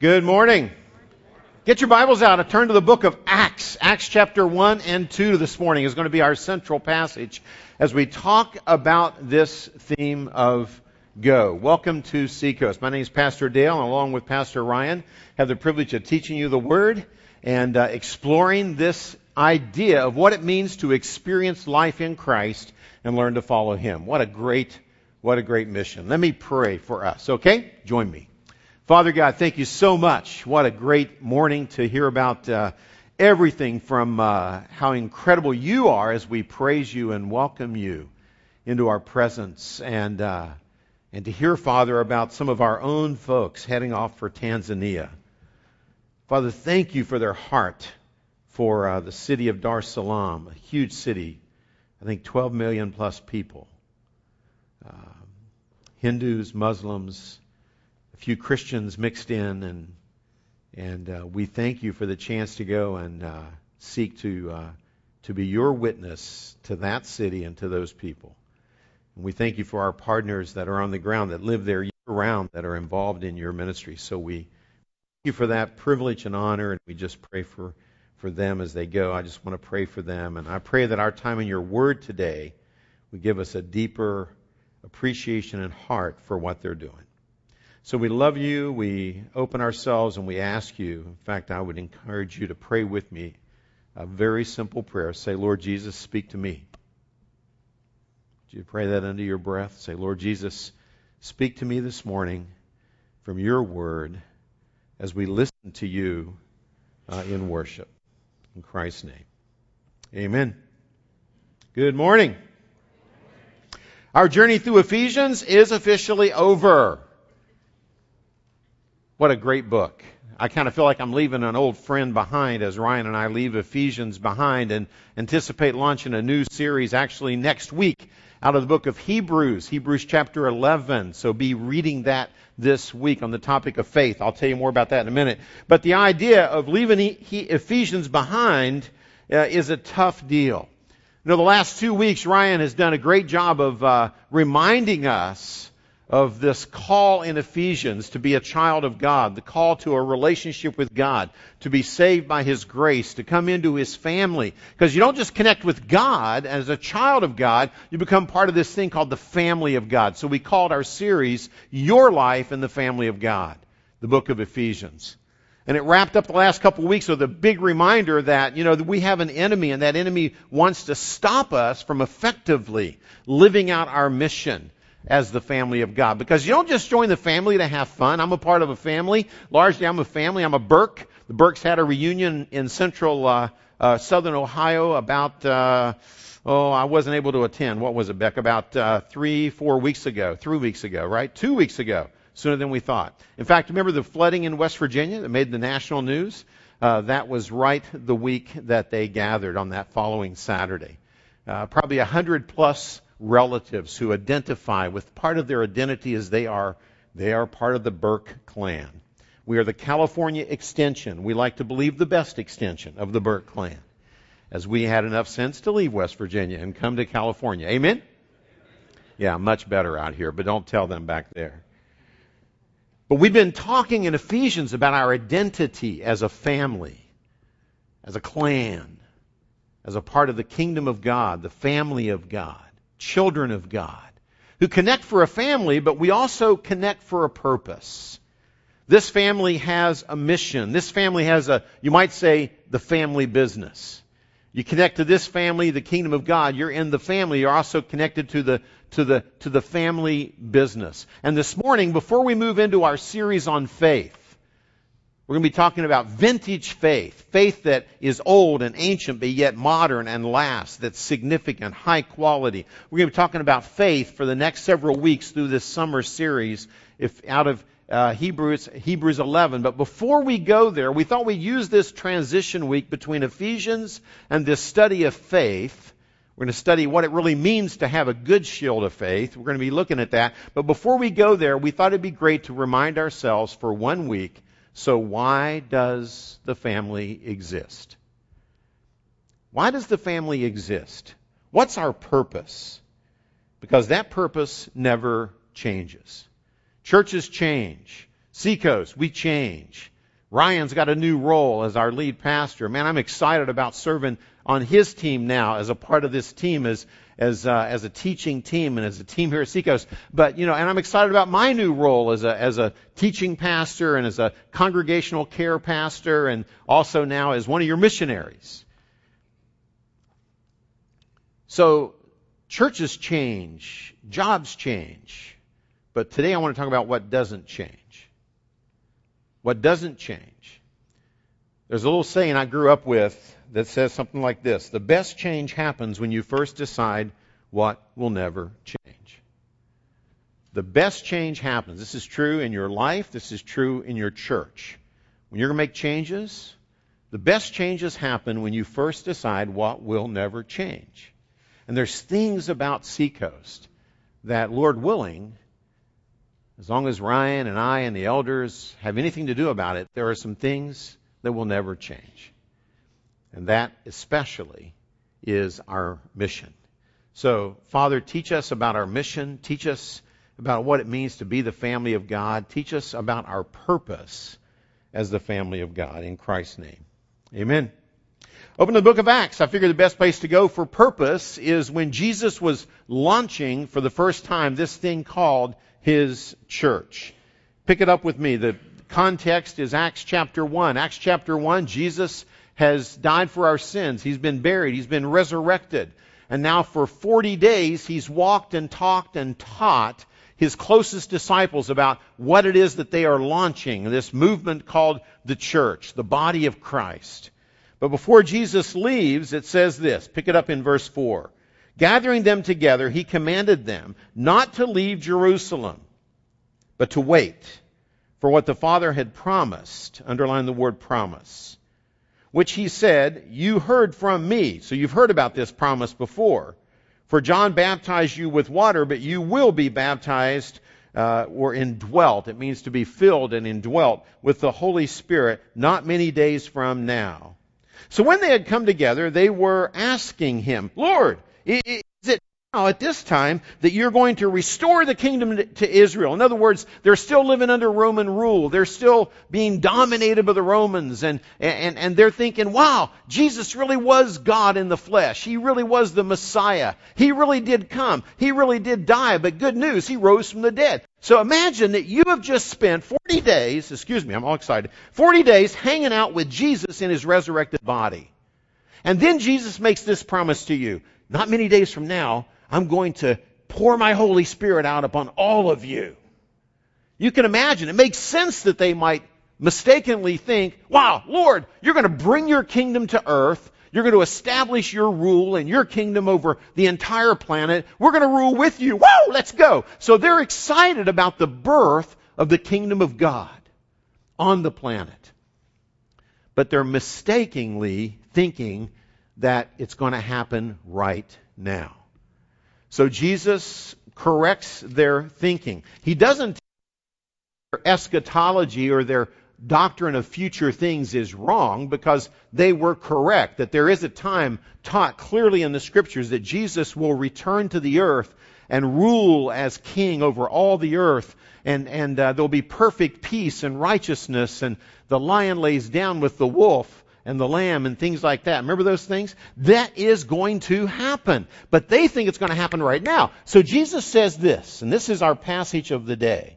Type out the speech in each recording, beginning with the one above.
Good morning. Get your Bibles out and turn to the book of Acts. Acts chapter 1 and 2 this morning is going to be our central passage as we talk about this theme of go. Welcome to Seacoast. My name is Pastor Dale and along with Pastor Ryan have the privilege of teaching you the Word and uh, exploring this idea of what it means to experience life in Christ and learn to follow Him. What a great, what a great mission. Let me pray for us, okay? Join me. Father God, thank you so much. What a great morning to hear about uh, everything from uh, how incredible you are as we praise you and welcome you into our presence, and uh, and to hear, Father, about some of our own folks heading off for Tanzania. Father, thank you for their heart for uh, the city of Dar es Salaam, a huge city, I think 12 million plus people. Uh, Hindus, Muslims, few Christians mixed in, and and uh, we thank you for the chance to go and uh, seek to uh, to be your witness to that city and to those people. And we thank you for our partners that are on the ground that live there year round that are involved in your ministry. So we thank you for that privilege and honor, and we just pray for for them as they go. I just want to pray for them, and I pray that our time in your Word today would give us a deeper appreciation and heart for what they're doing. So we love you, we open ourselves, and we ask you. In fact, I would encourage you to pray with me a very simple prayer. Say, Lord Jesus, speak to me. Do you pray that under your breath? Say, Lord Jesus, speak to me this morning from your word as we listen to you uh, in worship. In Christ's name. Amen. Good morning. Our journey through Ephesians is officially over. What a great book. I kind of feel like I'm leaving an old friend behind as Ryan and I leave Ephesians behind and anticipate launching a new series actually next week out of the book of Hebrews, Hebrews chapter 11. So be reading that this week on the topic of faith. I'll tell you more about that in a minute. But the idea of leaving Ephesians behind uh, is a tough deal. You know, the last two weeks, Ryan has done a great job of uh, reminding us of this call in Ephesians to be a child of God, the call to a relationship with God, to be saved by His grace, to come into His family. Because you don't just connect with God as a child of God, you become part of this thing called the family of God. So we called our series, Your Life in the Family of God, the book of Ephesians. And it wrapped up the last couple of weeks with a big reminder that, you know, that we have an enemy and that enemy wants to stop us from effectively living out our mission as the family of God. Because you don't just join the family to have fun. I'm a part of a family. Largely, I'm a family. I'm a Burke. The Burkes had a reunion in central uh, uh, southern Ohio about, uh, oh, I wasn't able to attend. What was it, Beck? About uh, three, four weeks ago. Three weeks ago, right? Two weeks ago. Sooner than we thought. In fact, remember the flooding in West Virginia that made the national news? Uh, that was right the week that they gathered on that following Saturday. Uh, probably a hundred plus relatives who identify with part of their identity as they are they are part of the Burke clan. We are the California extension. We like to believe the best extension of the Burke clan. As we had enough sense to leave West Virginia and come to California. Amen? Yeah, much better out here, but don't tell them back there. But we've been talking in Ephesians about our identity as a family, as a clan, as a part of the kingdom of God, the family of God children of God who connect for a family, but we also connect for a purpose. This family has a mission. This family has a, you might say, the family business. You connect to this family, the kingdom of God. You're in the family. You're also connected to the, to the, to the family business. And this morning, before we move into our series on faith, we're going to be talking about vintage faith, faith that is old and ancient, but yet modern and lasts, that's significant, high quality. We're going to be talking about faith for the next several weeks through this summer series, if out of uh, Hebrews Hebrews 11. But before we go there, we thought we'd use this transition week between Ephesians and this study of faith. We're going to study what it really means to have a good shield of faith. We're going to be looking at that. But before we go there, we thought it'd be great to remind ourselves for one week so, why does the family exist? Why does the family exist? What's our purpose? Because that purpose never changes. Churches change, Seacoast, we change. Ryan's got a new role as our lead pastor. Man, I'm excited about serving on his team now as a part of this team as as uh, as a teaching team and as a team here at Seacoast. But you know, and I'm excited about my new role as a as a teaching pastor and as a congregational care pastor and also now as one of your missionaries. So churches change, jobs change. But today I want to talk about what doesn't change. What doesn't change. There's a little saying I grew up with that says something like this The best change happens when you first decide what will never change. The best change happens. This is true in your life, this is true in your church. When you're going to make changes, the best changes happen when you first decide what will never change. And there's things about Seacoast that, Lord willing, as long as Ryan and I and the elders have anything to do about it, there are some things that will never change. And that especially is our mission. So, Father, teach us about our mission. Teach us about what it means to be the family of God. Teach us about our purpose as the family of God. In Christ's name. Amen. Open the book of Acts. I figure the best place to go for purpose is when Jesus was launching for the first time this thing called his church. Pick it up with me. The context is Acts chapter 1. Acts chapter 1, Jesus has died for our sins. He's been buried. He's been resurrected. And now for 40 days, he's walked and talked and taught his closest disciples about what it is that they are launching, this movement called the church, the body of Christ. But before Jesus leaves, it says this. Pick it up in verse 4. Gathering them together, he commanded them not to leave Jerusalem, but to wait for what the Father had promised. Underline the word promise. Which he said, You heard from me. So you've heard about this promise before. For John baptized you with water, but you will be baptized uh, or indwelt. It means to be filled and indwelt with the Holy Spirit not many days from now. So when they had come together, they were asking him, Lord, at this time that you're going to restore the kingdom to Israel? In other words, they're still living under Roman rule. They're still being dominated by the Romans and, and, and they're thinking, wow, Jesus really was God in the flesh. He really was the Messiah. He really did come. He really did die, but good news, He rose from the dead. So imagine that you have just spent 40 days, excuse me, I'm all excited, 40 days hanging out with Jesus in His resurrected body. And then Jesus makes this promise to you not many days from now, I'm going to pour my Holy Spirit out upon all of you. You can imagine, it makes sense that they might mistakenly think, wow, Lord, you're going to bring your kingdom to earth. You're going to establish your rule and your kingdom over the entire planet. We're going to rule with you. Whoa, let's go. So they're excited about the birth of the kingdom of God on the planet. But they're mistakenly thinking that it's going to happen right now. So Jesus corrects their thinking. He doesn't their eschatology or their doctrine of future things is wrong because they were correct that there is a time taught clearly in the scriptures that Jesus will return to the earth and rule as king over all the earth and and uh, there'll be perfect peace and righteousness and the lion lays down with the wolf and the lamb and things like that. Remember those things? That is going to happen. But they think it's going to happen right now. So Jesus says this, and this is our passage of the day.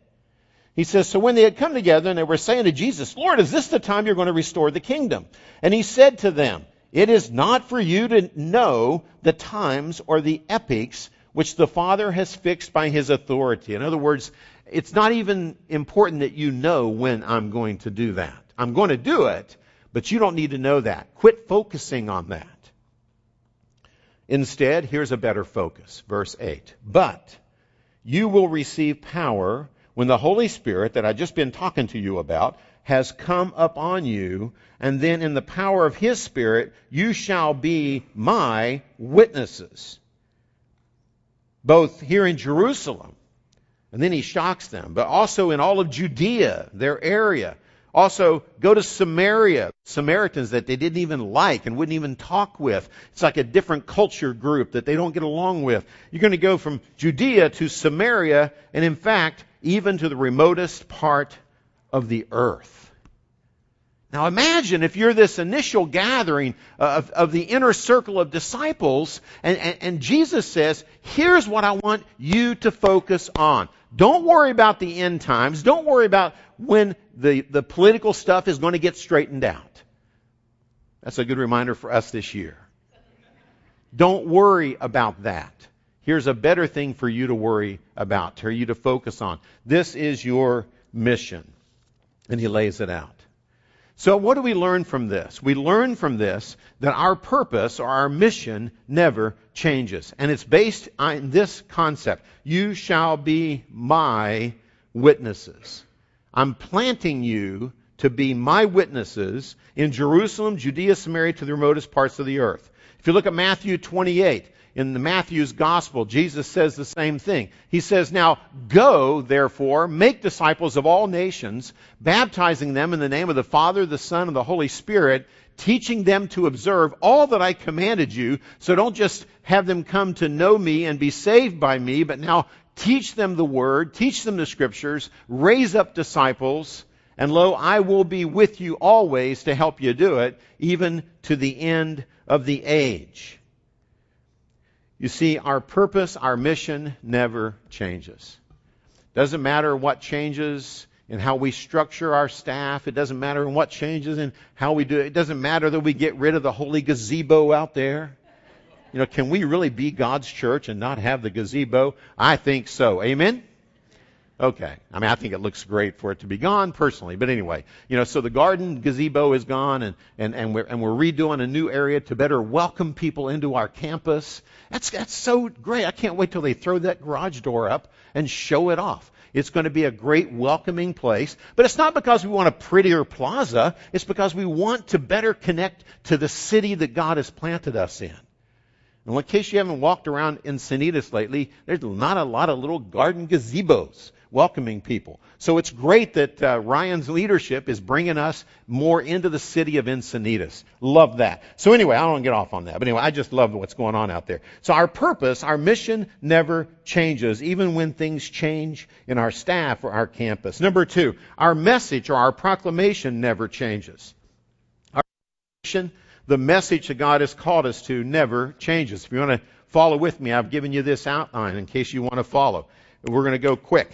He says, So when they had come together and they were saying to Jesus, Lord, is this the time you're going to restore the kingdom? And he said to them, It is not for you to know the times or the epochs which the Father has fixed by his authority. In other words, it's not even important that you know when I'm going to do that. I'm going to do it, but you don't need to know that. Quit focusing on that. Instead, here's a better focus. Verse 8. But you will receive power when the Holy Spirit that I've just been talking to you about has come upon you, and then in the power of His Spirit, you shall be my witnesses. Both here in Jerusalem, and then He shocks them, but also in all of Judea, their area, also, go to Samaria, Samaritans that they didn't even like and wouldn't even talk with. It's like a different culture group that they don't get along with. You're going to go from Judea to Samaria, and in fact, even to the remotest part of the earth. Now imagine if you're this initial gathering of, of the inner circle of disciples, and, and, and, Jesus says, here's what I want you to focus on. Don't worry about the end times. Don't worry about when the, the political stuff is going to get straightened out. That's a good reminder for us this year. Don't worry about that. Here's a better thing for you to worry about, for you to focus on. This is your mission. And he lays it out. So what do we learn from this? We learn from this that our purpose or our mission never changes. And it's based on this concept. You shall be my witnesses. I'm planting you to be my witnesses in Jerusalem, Judea, Samaria, to the remotest parts of the earth. If you look at Matthew 28, in the Matthew's gospel, Jesus says the same thing. He says, Now go, therefore, make disciples of all nations, baptizing them in the name of the Father, the Son, and the Holy Spirit, teaching them to observe all that I commanded you. So don't just have them come to know me and be saved by me, but now teach them the word, teach them the scriptures, raise up disciples, and lo, I will be with you always to help you do it, even to the end of the age. You see, our purpose, our mission never changes. Doesn't matter what changes in how we structure our staff. It doesn't matter what changes in how we do it. It doesn't matter that we get rid of the holy gazebo out there. You know, can we really be God's church and not have the gazebo? I think so. Amen? Okay. I mean, I think it looks great for it to be gone personally. But anyway, you know, so the garden gazebo is gone and, and, and we're, and we're redoing a new area to better welcome people into our campus. That's, that's so great. I can't wait till they throw that garage door up and show it off. It's going to be a great welcoming place. But it's not because we want a prettier plaza. It's because we want to better connect to the city that God has planted us in. And in case you haven't walked around Encinitas lately, there's not a lot of little garden gazebos welcoming people. So it's great that uh, Ryan's leadership is bringing us more into the city of Encinitas. Love that. So anyway, I don't want to get off on that. But anyway, I just love what's going on out there. So our purpose, our mission never changes, even when things change in our staff or our campus. Number two, our message or our proclamation never changes. Our mission, the message that God has called us to never changes. If you want to follow with me, I've given you this outline in case you want to follow. We're going to go quick.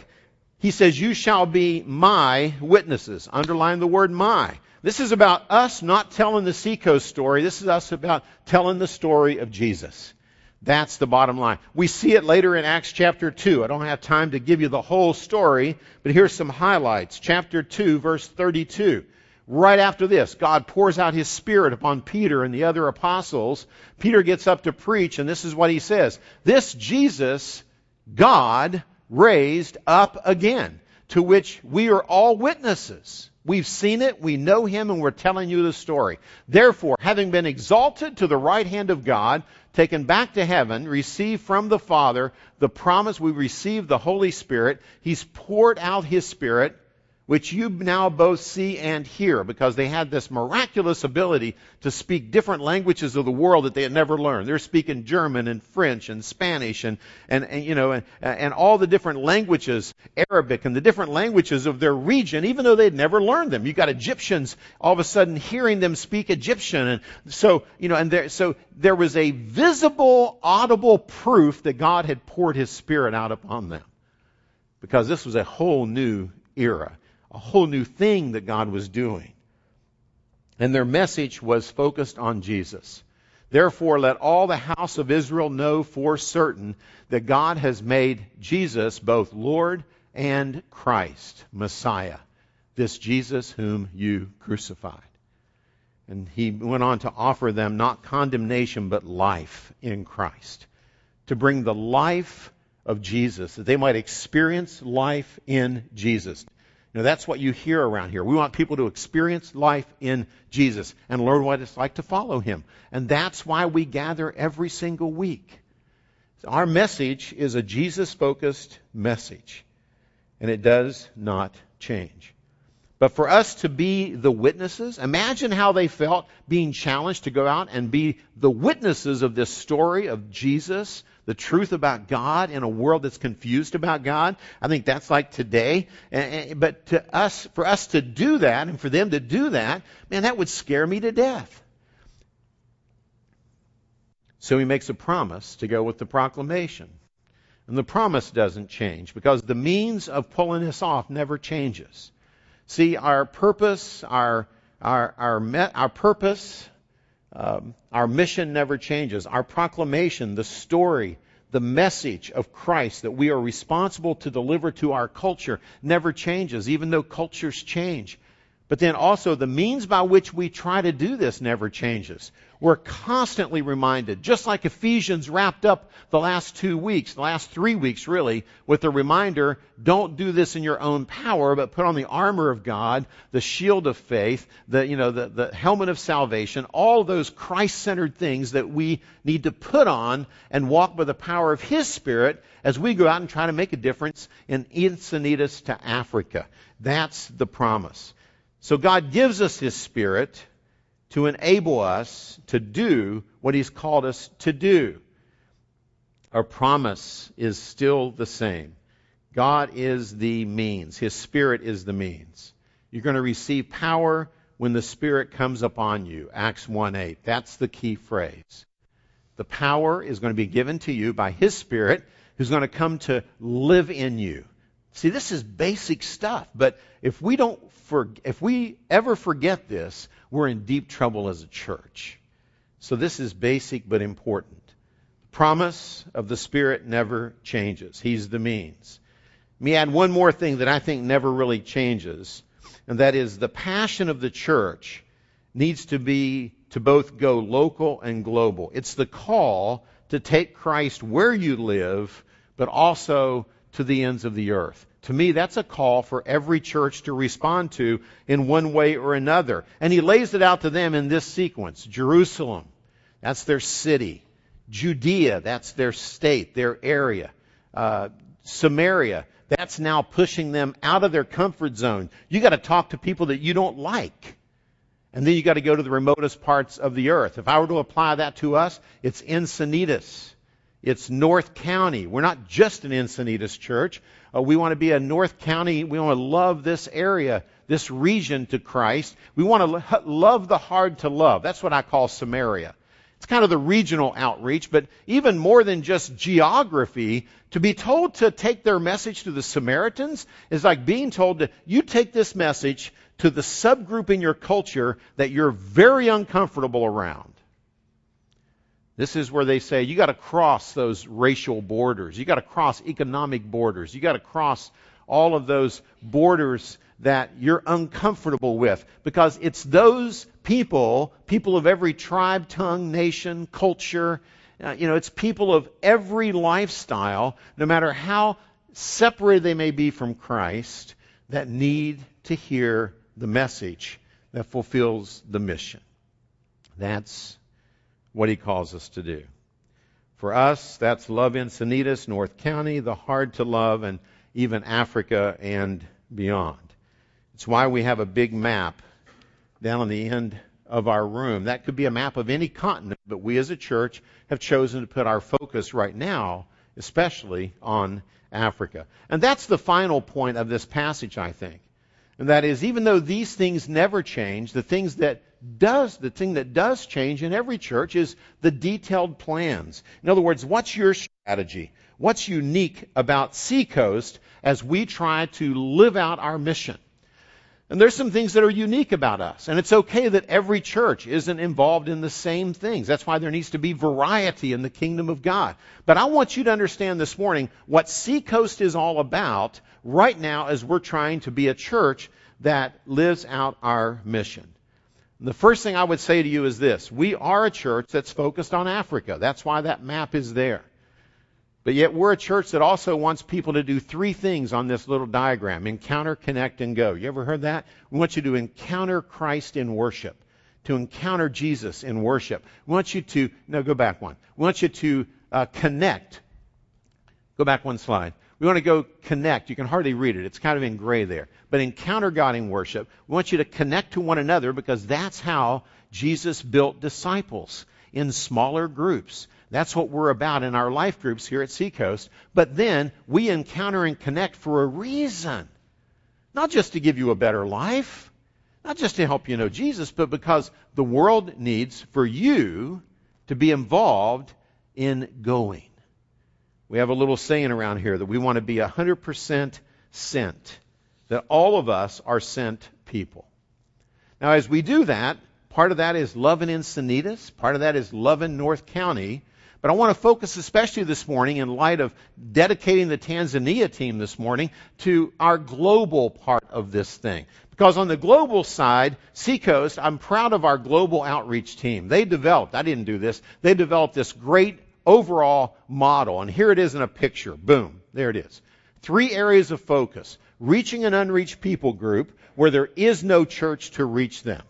He says, You shall be my witnesses. Underline the word my. This is about us not telling the Seacoast story. This is us about telling the story of Jesus. That's the bottom line. We see it later in Acts chapter 2. I don't have time to give you the whole story, but here's some highlights. Chapter 2, verse 32. Right after this, God pours out his Spirit upon Peter and the other apostles. Peter gets up to preach, and this is what he says. This Jesus, God, raised up again, to which we are all witnesses. We've seen it, we know him, and we're telling you the story. Therefore, having been exalted to the right hand of God, taken back to heaven, received from the Father the promise we received the Holy Spirit, he's poured out his Spirit which you now both see and hear, because they had this miraculous ability to speak different languages of the world that they had never learned. They're speaking German and French and Spanish and, and, and you know, and, and all the different languages, Arabic and the different languages of their region, even though they'd never learned them. You got Egyptians all of a sudden hearing them speak Egyptian. And so, you know, and there, so there was a visible, audible proof that God had poured His Spirit out upon them. Because this was a whole new era a whole new thing that God was doing. And their message was focused on Jesus. Therefore, let all the house of Israel know for certain that God has made Jesus both Lord and Christ, Messiah, this Jesus whom you crucified. And he went on to offer them not condemnation, but life in Christ. To bring the life of Jesus, that they might experience life in Jesus. You know, that's what you hear around here. We want people to experience life in Jesus and learn what it's like to follow Him. And that's why we gather every single week. Our message is a Jesus focused message, and it does not change. But for us to be the witnesses, imagine how they felt being challenged to go out and be the witnesses of this story of Jesus, the truth about God in a world that's confused about God. I think that's like today. But to us, for us to do that and for them to do that, man, that would scare me to death. So he makes a promise to go with the proclamation. And the promise doesn't change because the means of pulling this off never changes. See, our purpose, our, our, our, our purpose, um, our mission never changes. Our proclamation, the story, the message of Christ that we are responsible to deliver to our culture never changes, even though cultures change. But then also the means by which we try to do this never changes. We're constantly reminded, just like Ephesians wrapped up the last two weeks, the last three weeks really, with a reminder, don't do this in your own power, but put on the armor of God, the shield of faith, the, you know, the, the helmet of salvation, all those Christ-centered things that we need to put on and walk by the power of His Spirit as we go out and try to make a difference in Encinitas to Africa. That's the promise. So God gives us His Spirit to enable us to do what He's called us to do. Our promise is still the same. God is the means. His Spirit is the means. You're going to receive power when the Spirit comes upon you. Acts 1 8. That's the key phrase. The power is going to be given to you by His Spirit, who's going to come to live in you. See, this is basic stuff, but if we don't for, if we ever forget this, we're in deep trouble as a church. So this is basic but important. The promise of the Spirit never changes. He's the means. Let me add one more thing that I think never really changes, and that is the passion of the church needs to be to both go local and global. It's the call to take Christ where you live, but also to the ends of the earth. To me, that's a call for every church to respond to in one way or another. And he lays it out to them in this sequence Jerusalem, that's their city. Judea, that's their state, their area. Uh, Samaria, that's now pushing them out of their comfort zone. You got to talk to people that you don't like. And then you got to go to the remotest parts of the earth. If I were to apply that to us, it's Encinitas. It's North County. We're not just an Encinitas church. Uh, we want to be a North County. We want to love this area, this region to Christ. We want to lo- love the hard to love. That's what I call Samaria. It's kind of the regional outreach, but even more than just geography, to be told to take their message to the Samaritans is like being told to, you take this message to the subgroup in your culture that you're very uncomfortable around. This is where they say you got to cross those racial borders. You got to cross economic borders. You got to cross all of those borders that you're uncomfortable with because it's those people, people of every tribe, tongue, nation, culture, uh, you know, it's people of every lifestyle, no matter how separated they may be from Christ, that need to hear the message that fulfills the mission. That's what he calls us to do. For us, that's love Encinitas, North County, the hard to love, and even Africa and beyond. It's why we have a big map down on the end of our room. That could be a map of any continent, but we as a church have chosen to put our focus right now, especially on Africa. And that's the final point of this passage, I think. And that is, even though these things never change, the things that does, the thing that does change in every church is the detailed plans. In other words, what's your strategy? What's unique about Seacoast as we try to live out our mission? And there's some things that are unique about us. And it's okay that every church isn't involved in the same things. That's why there needs to be variety in the kingdom of God. But I want you to understand this morning what Seacoast is all about right now as we're trying to be a church that lives out our mission. The first thing I would say to you is this. We are a church that's focused on Africa. That's why that map is there. But yet we're a church that also wants people to do three things on this little diagram. Encounter, connect, and go. You ever heard that? We want you to encounter Christ in worship. To encounter Jesus in worship. We want you to, no, go back one. We want you to uh, connect. Go back one slide. We want to go connect. You can hardly read it. It's kind of in gray there. But encounter God in worship. We want you to connect to one another because that's how Jesus built disciples in smaller groups. That's what we're about in our life groups here at Seacoast. But then we encounter and connect for a reason. Not just to give you a better life, not just to help you know Jesus, but because the world needs for you to be involved in going. We have a little saying around here that we want to be 100% sent, that all of us are sent people. Now, as we do that, part of that is loving Encinitas, part of that is loving North County, but I want to focus especially this morning in light of dedicating the Tanzania team this morning to our global part of this thing. Because on the global side, Seacoast, I'm proud of our global outreach team. They developed, I didn't do this, they developed this great overall model. And here it is in a picture. Boom. There it is. Three areas of focus. Reaching an unreached people group where there is no church to reach them.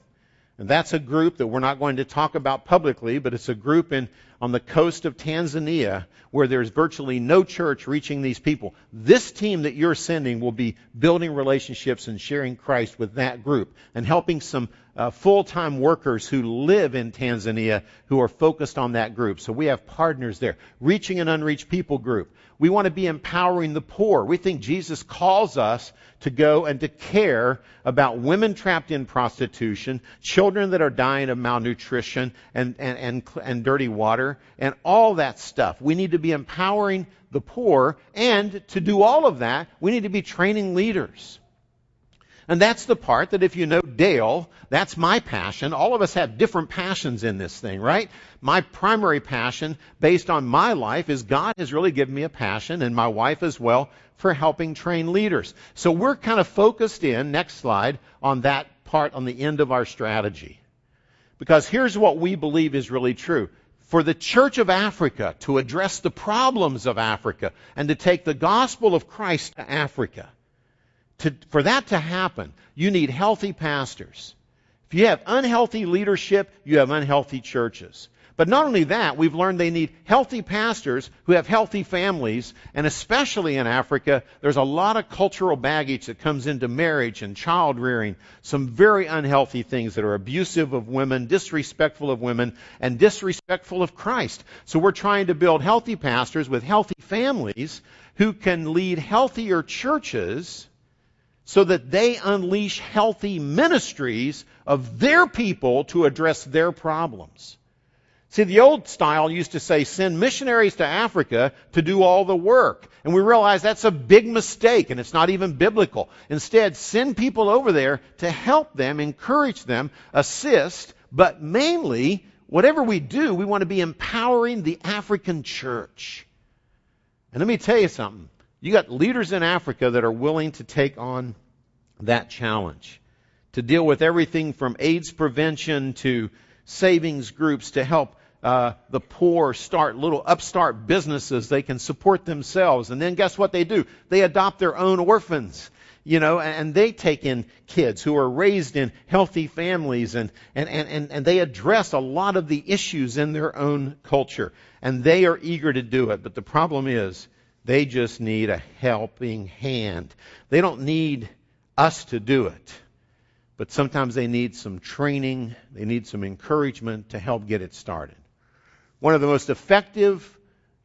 And that's a group that we're not going to talk about publicly, but it's a group in, on the coast of Tanzania where there's virtually no church reaching these people. This team that you're sending will be building relationships and sharing Christ with that group and helping some uh, full-time workers who live in Tanzania who are focused on that group. So we have partners there. Reaching an unreached people group. We want to be empowering the poor. We think Jesus calls us to go and to care about women trapped in prostitution, children that are dying of malnutrition and, and, and, and dirty water, and all that stuff. We need to be empowering the poor, and to do all of that, we need to be training leaders. And that's the part that if you know Dale, that's my passion. All of us have different passions in this thing, right? My primary passion, based on my life, is God has really given me a passion, and my wife as well, for helping train leaders. So we're kind of focused in, next slide, on that part on the end of our strategy. Because here's what we believe is really true for the Church of Africa to address the problems of Africa and to take the gospel of Christ to Africa, to, for that to happen, you need healthy pastors. If you have unhealthy leadership, you have unhealthy churches. But not only that, we've learned they need healthy pastors who have healthy families, and especially in Africa, there's a lot of cultural baggage that comes into marriage and child rearing. Some very unhealthy things that are abusive of women, disrespectful of women, and disrespectful of Christ. So we're trying to build healthy pastors with healthy families who can lead healthier churches so that they unleash healthy ministries of their people to address their problems. See, the old style used to say send missionaries to Africa to do all the work. And we realize that's a big mistake and it's not even biblical. Instead, send people over there to help them, encourage them, assist, but mainly, whatever we do, we want to be empowering the African church. And let me tell you something. You got leaders in Africa that are willing to take on that challenge. To deal with everything from AIDS prevention to savings groups to help uh, the poor start little upstart businesses. They can support themselves. And then guess what they do? They adopt their own orphans. You know, and they take in kids who are raised in healthy families and, and, and, and they address a lot of the issues in their own culture. And they are eager to do it. But the problem is, they just need a helping hand. They don't need us to do it. But sometimes they need some training, they need some encouragement to help get it started. One of the most effective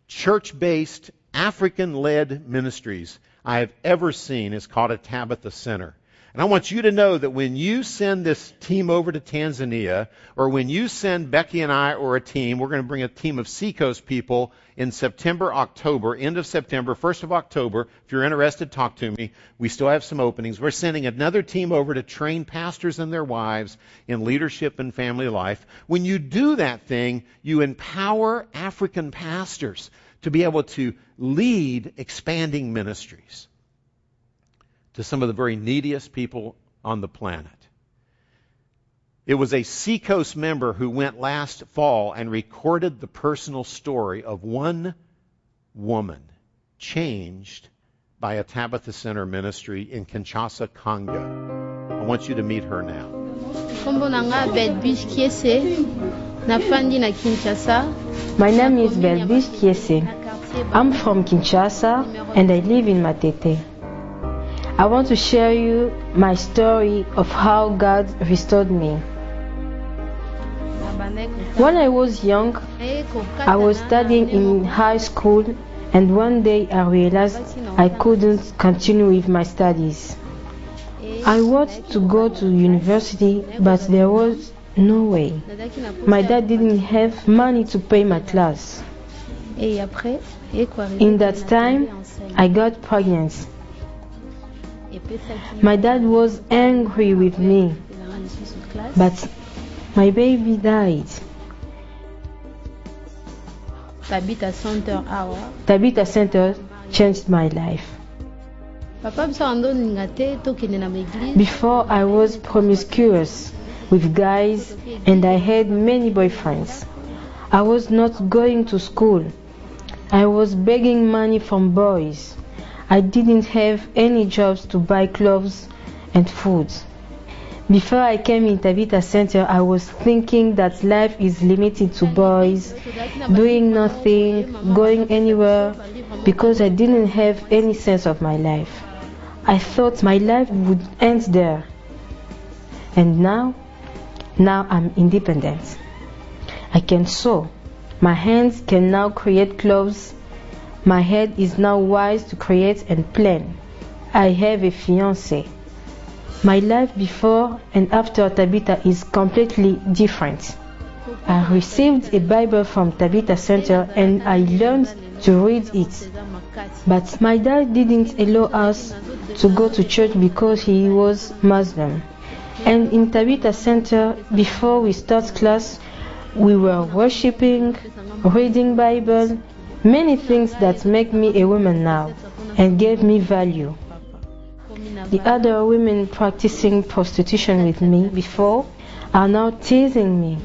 church based African led ministries I have ever seen is called a Tabitha Center. And I want you to know that when you send this team over to Tanzania, or when you send Becky and I or a team, we're going to bring a team of Seacoast people in September, October, end of September, 1st of October. If you're interested, talk to me. We still have some openings. We're sending another team over to train pastors and their wives in leadership and family life. When you do that thing, you empower African pastors to be able to lead expanding ministries to some of the very neediest people on the planet. It was a Seacoast member who went last fall and recorded the personal story of one woman changed by a Tabitha Center ministry in Kinshasa, Congo. I want you to meet her now. My name is Belbish Kiese. I'm from Kinshasa and I live in Matete. I want to share you my story of how God restored me. When I was young, I was studying in high school and one day I realized I couldn't continue with my studies. I wanted to go to university but there was no way. My dad didn't have money to pay my class. In that time, I got pregnant. My dad was angry with me, but my baby died. Tabitha Center Tabitha Center changed my life. papa biso andoninga te tokende na maeglise Before I was promiscuous with guys and I had many boyfriends. I was not going to school. I was begging money from boys. I didn't have any jobs to buy clothes and food. Before I came in Tabitha Center, I was thinking that life is limited to boys, doing nothing, going anywhere, because I didn't have any sense of my life. I thought my life would end there. And now, now I'm independent. I can sew. My hands can now create clothes. My head is now wise to create and plan. I have a fiance. My life before and after Tabitha is completely different. I received a Bible from Tabitha Center and I learned to read it. But my dad didn't allow us to go to church because he was Muslim. And in Tabitha Center, before we start class, we were worshiping, reading Bible, many things that make me a woman now and gave me value. The other women practicing prostitution with me before are now teasing me,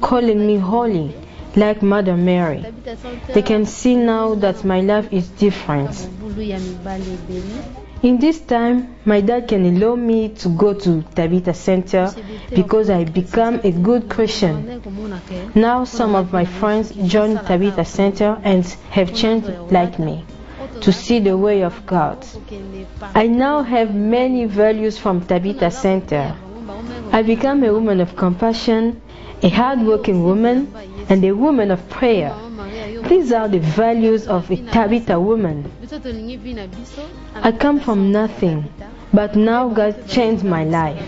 calling me holy, like Mother Mary. They can see now that my life is different. In this time, my dad can allow me to go to Tabitha Center because I become a good Christian. Now some of my friends join Tabitha Center and have changed like me to see the way of God. I now have many values from Tabitha Center. I become a woman of compassion, a hardworking woman, and a woman of prayer. These are the values of a Tabitha woman. I come from nothing, but now God changed my life.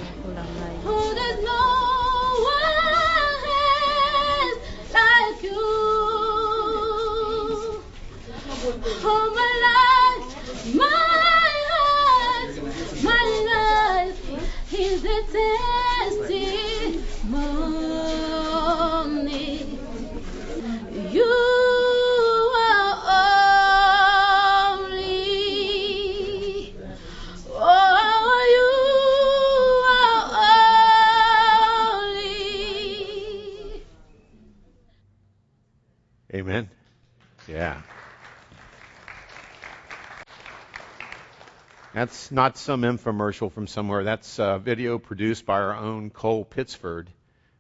That's not some infomercial from somewhere. That's a video produced by our own Cole Pittsford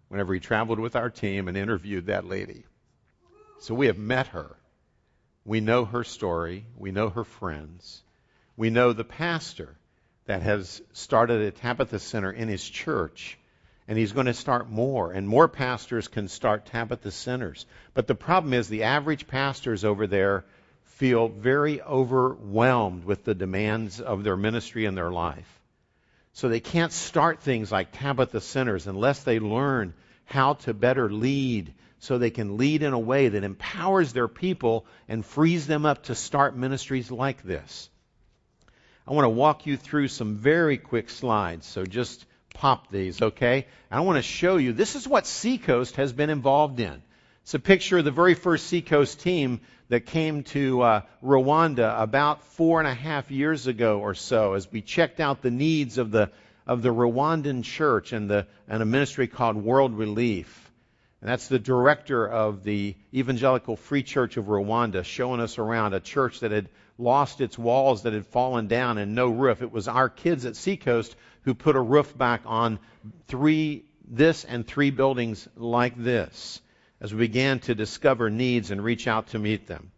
whenever he traveled with our team and interviewed that lady. So we have met her. We know her story. We know her friends. We know the pastor that has started a Tabitha Center in his church. And he's going to start more, and more pastors can start Tabitha centers. But the problem is the average pastors over there feel very overwhelmed with the demands of their ministry and their life. So they can't start things like Tabitha centers unless they learn how to better lead so they can lead in a way that empowers their people and frees them up to start ministries like this. I want to walk you through some very quick slides, so just pop these, okay? I want to show you this is what Seacoast has been involved in. It's a picture of the very first Seacoast team that came to uh, Rwanda about four and a half years ago or so as we checked out the needs of the of the Rwandan church and the and a ministry called World Relief. And that's the director of the Evangelical Free Church of Rwanda showing us around a church that had lost its walls that had fallen down and no roof. It was our kids at Seacoast who put a roof back on three this and three buildings like this as we began to discover needs and reach out to meet them.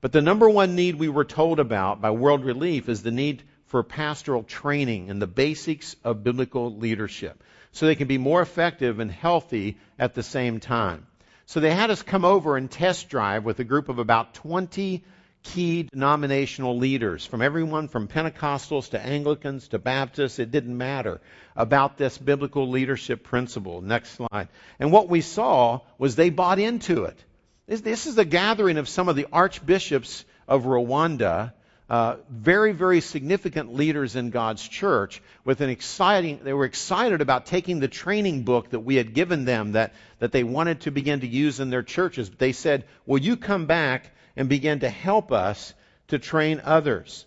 But the number one need we were told about by World Relief is the need for pastoral training and the basics of biblical leadership so they can be more effective and healthy at the same time. So they had us come over and test drive with a group of about 20 key denominational leaders from everyone from Pentecostals to Anglicans to Baptists, it didn't matter, about this biblical leadership principle. Next slide. And what we saw was they bought into it. This, this is a gathering of some of the archbishops of Rwanda, uh, very, very significant leaders in God's church with an exciting, they were excited about taking the training book that we had given them that, that they wanted to begin to use in their churches. They said, will you come back and begin to help us to train others.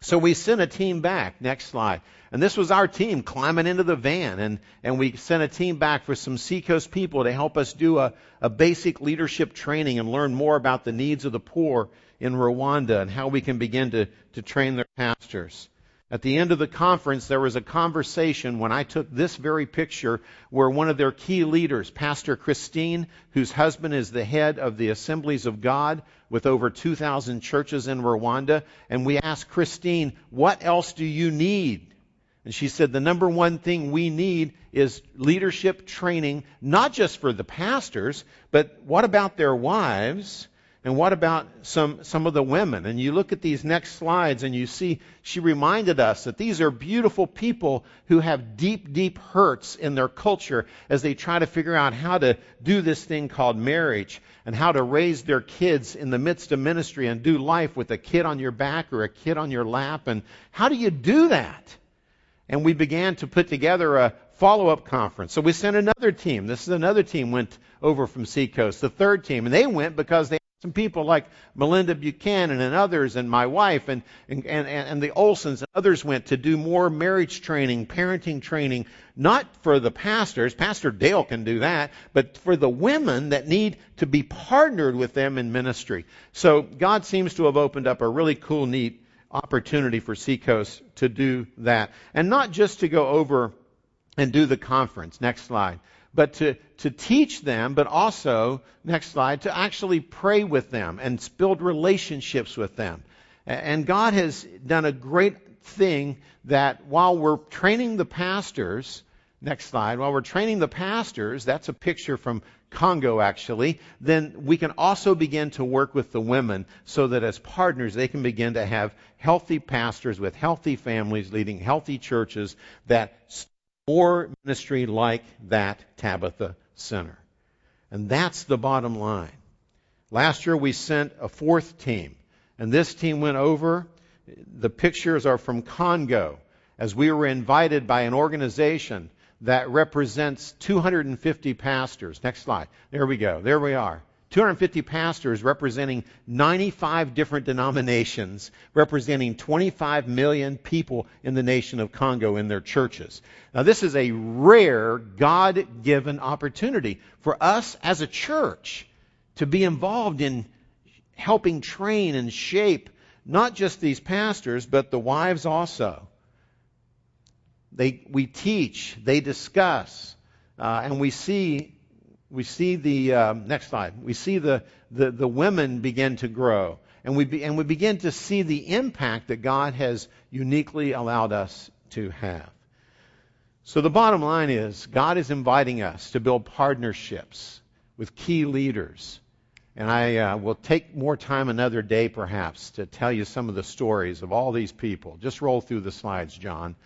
So we sent a team back. Next slide. And this was our team climbing into the van. And, and we sent a team back for some Seacoast people to help us do a, a basic leadership training and learn more about the needs of the poor in Rwanda and how we can begin to, to train their pastors. At the end of the conference, there was a conversation when I took this very picture where one of their key leaders, Pastor Christine, whose husband is the head of the Assemblies of God with over 2,000 churches in Rwanda, and we asked Christine, what else do you need? And she said, the number one thing we need is leadership training, not just for the pastors, but what about their wives? And what about some, some of the women? And you look at these next slides and you see she reminded us that these are beautiful people who have deep, deep hurts in their culture as they try to figure out how to do this thing called marriage and how to raise their kids in the midst of ministry and do life with a kid on your back or a kid on your lap. And how do you do that? And we began to put together a follow-up conference. So we sent another team. This is another team went over from Seacoast, the third team, and they went because they some people like Melinda Buchanan and others, and my wife, and, and, and, and the Olsons and others went to do more marriage training, parenting training, not for the pastors, Pastor Dale can do that, but for the women that need to be partnered with them in ministry. So God seems to have opened up a really cool, neat opportunity for Seacoast to do that. And not just to go over and do the conference. Next slide but to, to teach them, but also, next slide, to actually pray with them and build relationships with them. And God has done a great thing that while we're training the pastors, next slide, while we're training the pastors, that's a picture from Congo actually, then we can also begin to work with the women so that as partners they can begin to have healthy pastors with healthy families leading healthy churches that more ministry like that Tabitha Center. And that's the bottom line. Last year we sent a fourth team, and this team went over. The pictures are from Congo, as we were invited by an organization that represents 250 pastors. Next slide. There we go. There we are. 250 pastors representing 95 different denominations, representing 25 million people in the nation of Congo in their churches. Now, this is a rare, God given opportunity for us as a church to be involved in helping train and shape not just these pastors, but the wives also. They, we teach, they discuss, uh, and we see we see the um, next slide. We see the, the, the women begin to grow, and we be, and we begin to see the impact that God has uniquely allowed us to have. So the bottom line is God is inviting us to build partnerships with key leaders. And I uh, will take more time another day, perhaps, to tell you some of the stories of all these people. Just roll through the slides, John.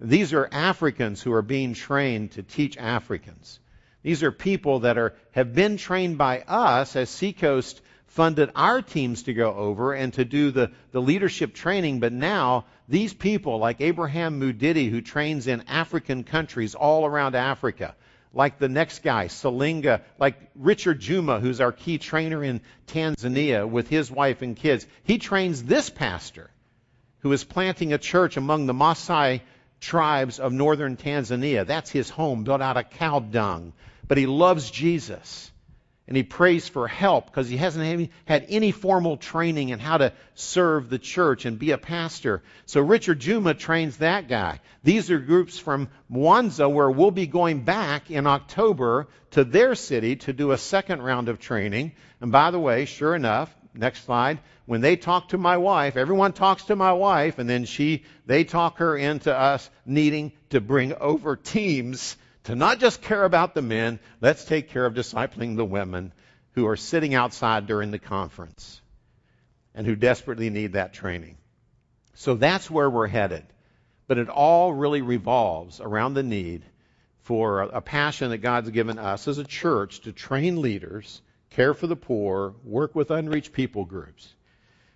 These are Africans who are being trained to teach Africans. These are people that are, have been trained by us as Seacoast funded our teams to go over and to do the, the leadership training, but now these people, like Abraham Mudidi, who trains in African countries all around Africa, like the next guy, Salinga, like Richard Juma, who's our key trainer in Tanzania with his wife and kids, he trains this pastor who is planting a church among the Maasai tribes of northern Tanzania. That's his home, built out of cow dung but he loves Jesus. And he prays for help because he hasn't had any formal training in how to serve the church and be a pastor. So Richard Juma trains that guy. These are groups from Mwanza where we'll be going back in October to their city to do a second round of training. And by the way, sure enough, next slide. When they talk to my wife, everyone talks to my wife, and then she, they talk her into us needing to bring over teams to not just care about the men, let's take care of discipling the women who are sitting outside during the conference and who desperately need that training. So that's where we're headed. But it all really revolves around the need for a passion that God's given us as a church to train leaders, care for the poor, work with unreached people groups.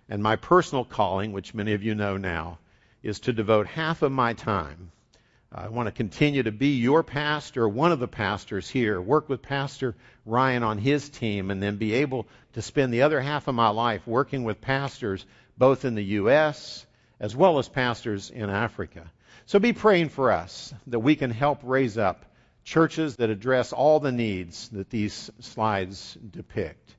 And my personal calling, which many of you know now, is to devote half of my time. I want to continue to be your pastor, one of the pastors here, work with Pastor Ryan on his team, and then be able to spend the other half of my life working with pastors both in the U.S. as well as pastors in Africa. So be praying for us that we can help raise up churches that address all the needs that these slides depict.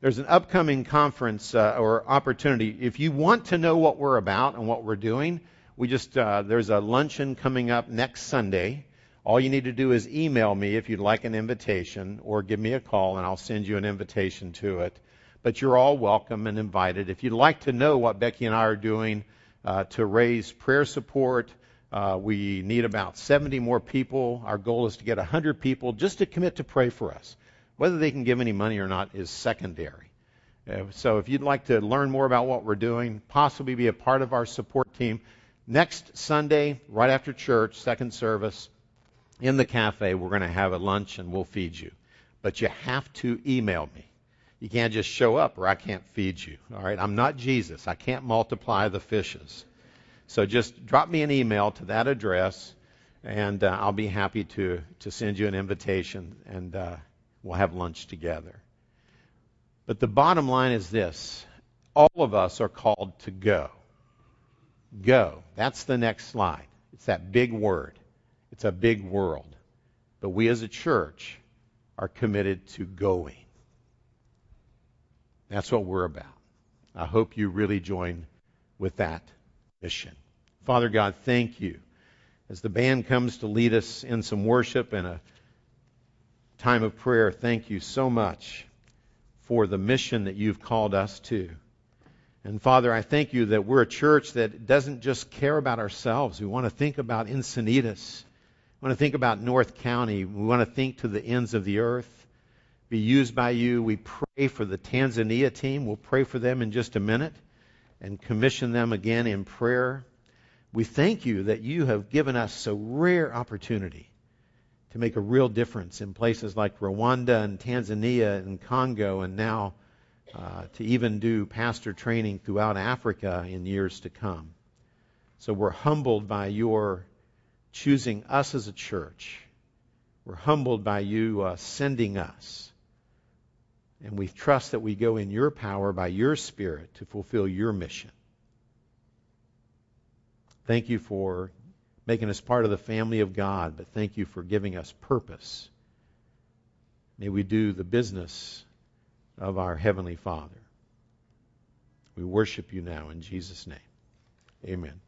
There's an upcoming conference uh, or opportunity. If you want to know what we're about and what we're doing, we just uh, there's a luncheon coming up next Sunday. All you need to do is email me if you'd like an invitation, or give me a call and I'll send you an invitation to it. But you're all welcome and invited. If you'd like to know what Becky and I are doing uh, to raise prayer support, uh, we need about 70 more people. Our goal is to get 100 people just to commit to pray for us. Whether they can give any money or not is secondary. Uh, so if you'd like to learn more about what we're doing, possibly be a part of our support team, next Sunday, right after church, second service, in the cafe, we're going to have a lunch and we'll feed you. But you have to email me. You can't just show up or I can't feed you. All right? I'm not Jesus. I can't multiply the fishes. So just drop me an email to that address, and uh, I'll be happy to, to send you an invitation, and uh, we'll have lunch together. But the bottom line is this all of us are called to go. Go. That's the next slide. It's that big word, it's a big world. But we as a church are committed to going. That's what we're about. I hope you really join with that mission. Father God, thank you. As the band comes to lead us in some worship and a time of prayer, thank you so much for the mission that you've called us to. And Father, I thank you that we're a church that doesn't just care about ourselves. We want to think about Encinitas. We want to think about North County. We want to think to the ends of the earth, be used by you. We pray for the Tanzania team. We'll pray for them in just a minute and commission them again in prayer. We thank you that you have given us a rare opportunity to make a real difference in places like Rwanda and Tanzania and Congo, and now uh, to even do pastor training throughout Africa in years to come. So we're humbled by your choosing us as a church. We're humbled by you uh, sending us. And we trust that we go in your power by your Spirit to fulfill your mission. Thank you for making us part of the family of God, but thank you for giving us purpose. May we do the business of our Heavenly Father. We worship you now in Jesus' name. Amen.